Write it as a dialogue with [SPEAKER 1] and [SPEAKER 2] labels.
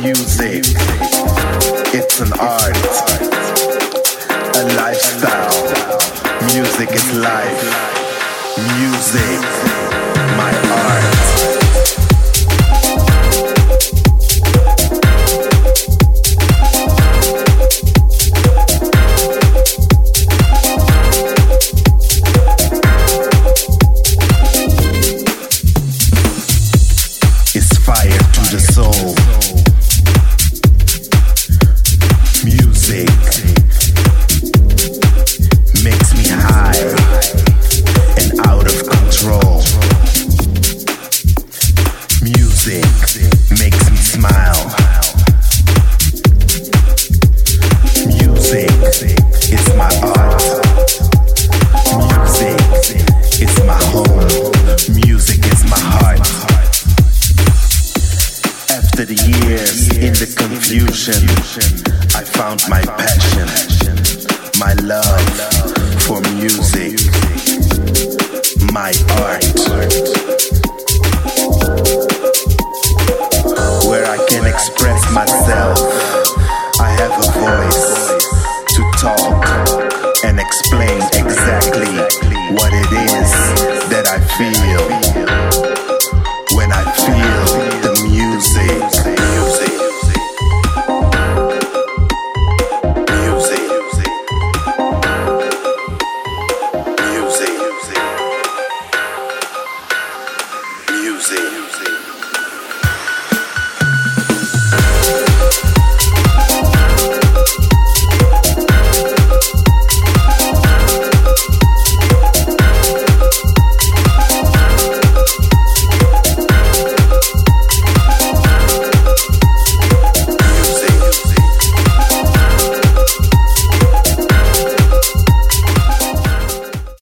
[SPEAKER 1] music. It's an art, a lifestyle. Music is life. Music, my art. It's fire to the soul. years in the confusion, I found my passion, my love for music, my art. Where I can express myself, I have a voice to talk and explain. music.